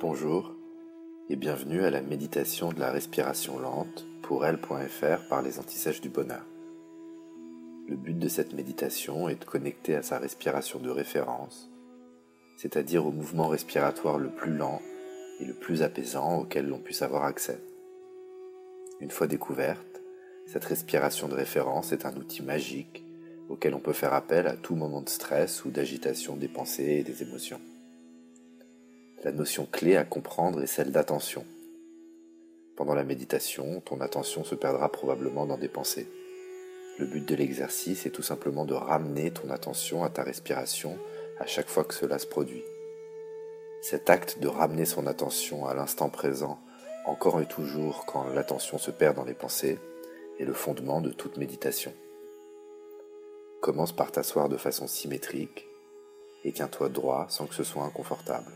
Bonjour et bienvenue à la méditation de la respiration lente pour elle.fr par les antisèches du bonheur. Le but de cette méditation est de connecter à sa respiration de référence, c'est-à-dire au mouvement respiratoire le plus lent et le plus apaisant auquel l'on puisse avoir accès. Une fois découverte, cette respiration de référence est un outil magique auquel on peut faire appel à tout moment de stress ou d'agitation des pensées et des émotions. La notion clé à comprendre est celle d'attention. Pendant la méditation, ton attention se perdra probablement dans des pensées. Le but de l'exercice est tout simplement de ramener ton attention à ta respiration à chaque fois que cela se produit. Cet acte de ramener son attention à l'instant présent, encore et toujours quand l'attention se perd dans les pensées, est le fondement de toute méditation. Commence par t'asseoir de façon symétrique et tiens-toi droit sans que ce soit inconfortable.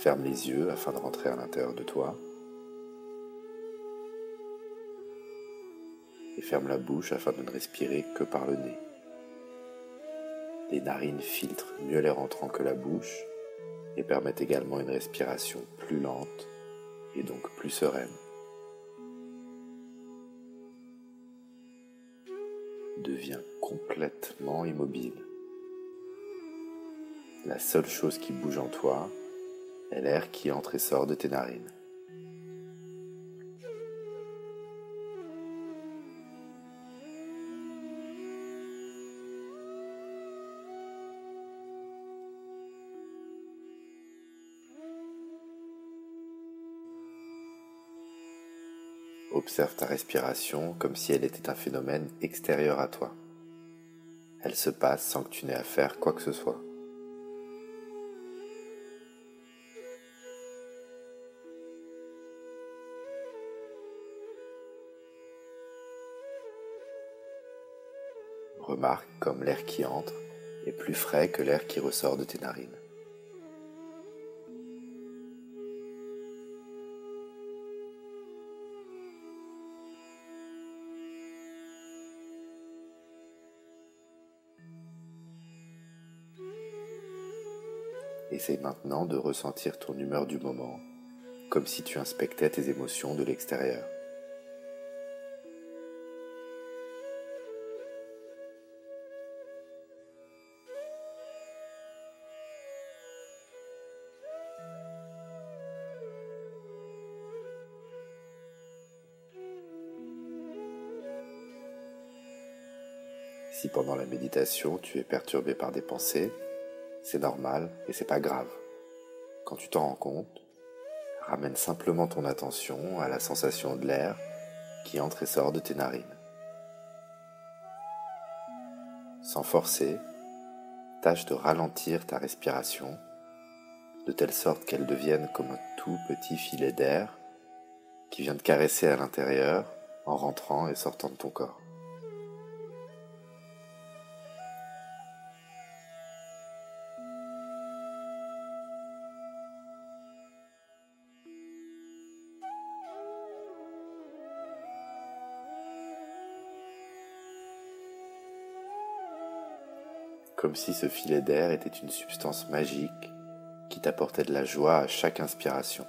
Ferme les yeux afin de rentrer à l'intérieur de toi. Et ferme la bouche afin de ne respirer que par le nez. Les narines filtrent mieux l'air entrant que la bouche et permettent également une respiration plus lente et donc plus sereine. devient complètement immobile. La seule chose qui bouge en toi est l'air qui entre et sort de tes narines. Observe ta respiration comme si elle était un phénomène extérieur à toi. Elle se passe sans que tu n'aies à faire quoi que ce soit. Remarque comme l'air qui entre est plus frais que l'air qui ressort de tes narines. Essaye maintenant de ressentir ton humeur du moment, comme si tu inspectais tes émotions de l'extérieur. Si pendant la méditation tu es perturbé par des pensées, c'est normal et c'est pas grave. Quand tu t'en rends compte, ramène simplement ton attention à la sensation de l'air qui entre et sort de tes narines. Sans forcer, tâche de ralentir ta respiration de telle sorte qu'elle devienne comme un tout petit filet d'air qui vient de caresser à l'intérieur en rentrant et sortant de ton corps. Comme si ce filet d'air était une substance magique qui t'apportait de la joie à chaque inspiration.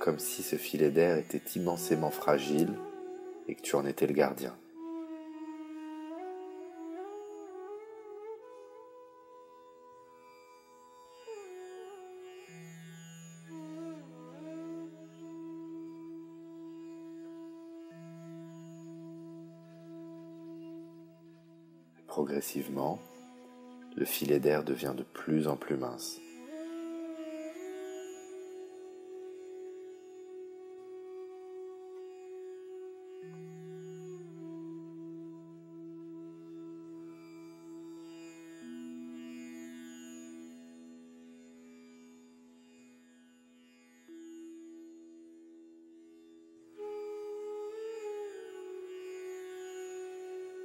Comme si ce filet d'air était immensément fragile et que tu en étais le gardien. Progressivement, le filet d'air devient de plus en plus mince.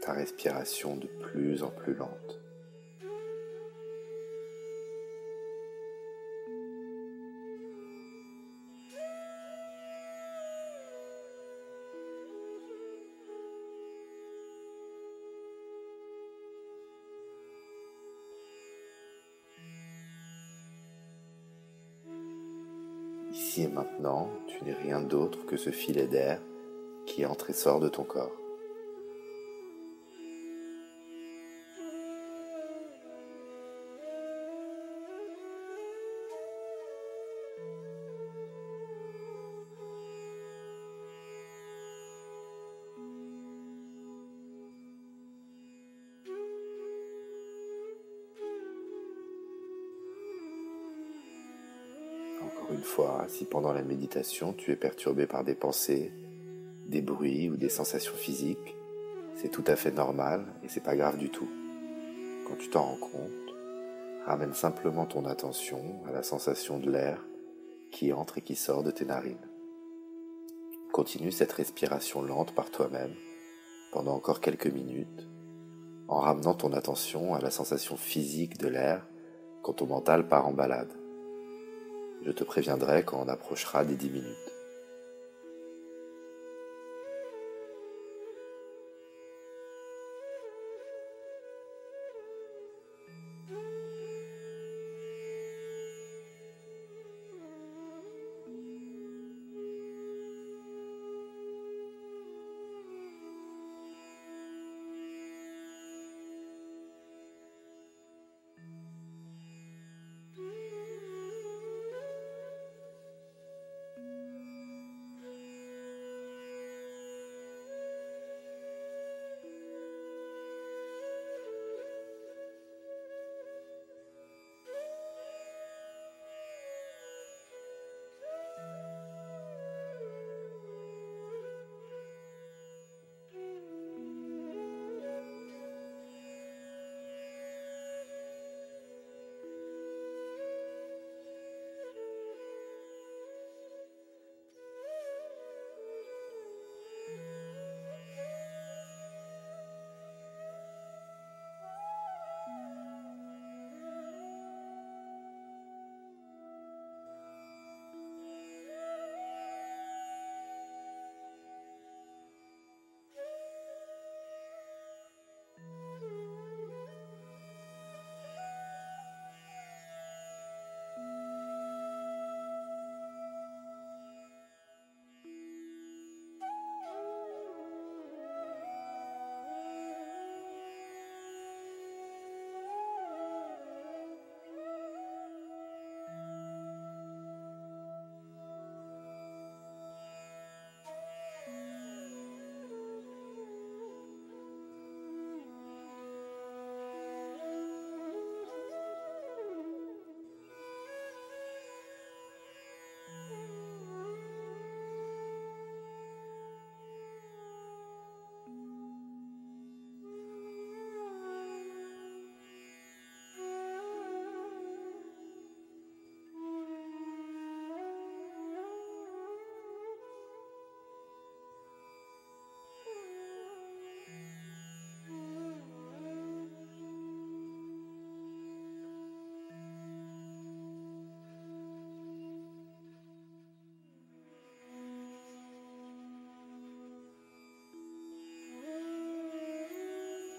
Ta respiration de plus en plus lente. Ici et maintenant, tu n'es rien d'autre que ce filet d'air qui entre et sort de ton corps. Fois, si pendant la méditation tu es perturbé par des pensées, des bruits ou des sensations physiques, c'est tout à fait normal et c'est pas grave du tout. Quand tu t'en rends compte, ramène simplement ton attention à la sensation de l'air qui entre et qui sort de tes narines. Continue cette respiration lente par toi-même pendant encore quelques minutes en ramenant ton attention à la sensation physique de l'air quand ton mental part en balade. Je te préviendrai quand on approchera des dix minutes.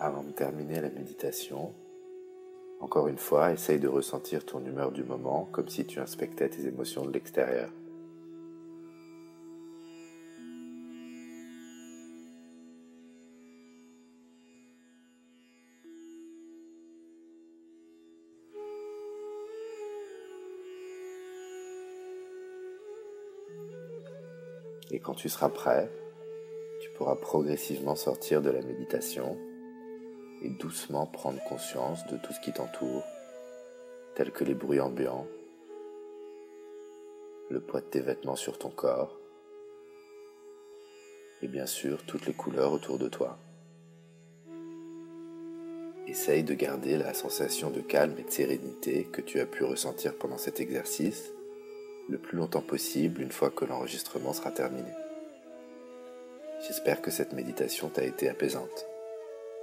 Avant de terminer la méditation, encore une fois, essaye de ressentir ton humeur du moment comme si tu inspectais tes émotions de l'extérieur. Et quand tu seras prêt, tu pourras progressivement sortir de la méditation et doucement prendre conscience de tout ce qui t'entoure, tel que les bruits ambiants, le poids de tes vêtements sur ton corps, et bien sûr toutes les couleurs autour de toi. Essaye de garder la sensation de calme et de sérénité que tu as pu ressentir pendant cet exercice le plus longtemps possible une fois que l'enregistrement sera terminé. J'espère que cette méditation t'a été apaisante.